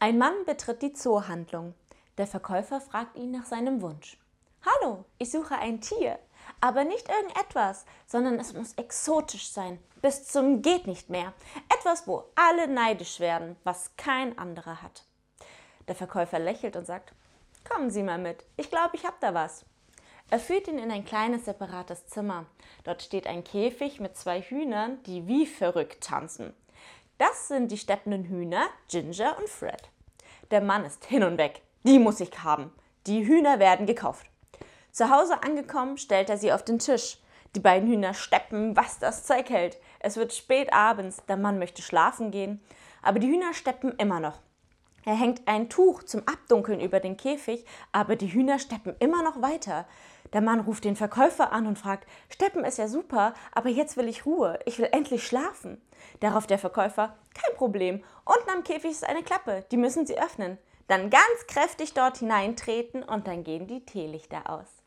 Ein Mann betritt die Zoohandlung. Der Verkäufer fragt ihn nach seinem Wunsch. Hallo, ich suche ein Tier, aber nicht irgendetwas, sondern es muss exotisch sein, bis zum geht nicht mehr. Etwas, wo alle neidisch werden, was kein anderer hat. Der Verkäufer lächelt und sagt, kommen Sie mal mit, ich glaube, ich habe da was. Er führt ihn in ein kleines separates Zimmer. Dort steht ein Käfig mit zwei Hühnern, die wie verrückt tanzen. Das sind die steppenden Hühner, Ginger und Fred. Der Mann ist hin und weg. Die muss ich haben. Die Hühner werden gekauft. Zu Hause angekommen, stellt er sie auf den Tisch. Die beiden Hühner steppen, was das Zeug hält. Es wird spät abends, der Mann möchte schlafen gehen, aber die Hühner steppen immer noch. Er hängt ein Tuch zum Abdunkeln über den Käfig, aber die Hühner steppen immer noch weiter. Der Mann ruft den Verkäufer an und fragt, Steppen ist ja super, aber jetzt will ich Ruhe, ich will endlich schlafen. Darauf der Verkäufer, kein Problem, unten am Käfig ist eine Klappe, die müssen Sie öffnen. Dann ganz kräftig dort hineintreten und dann gehen die Teelichter aus.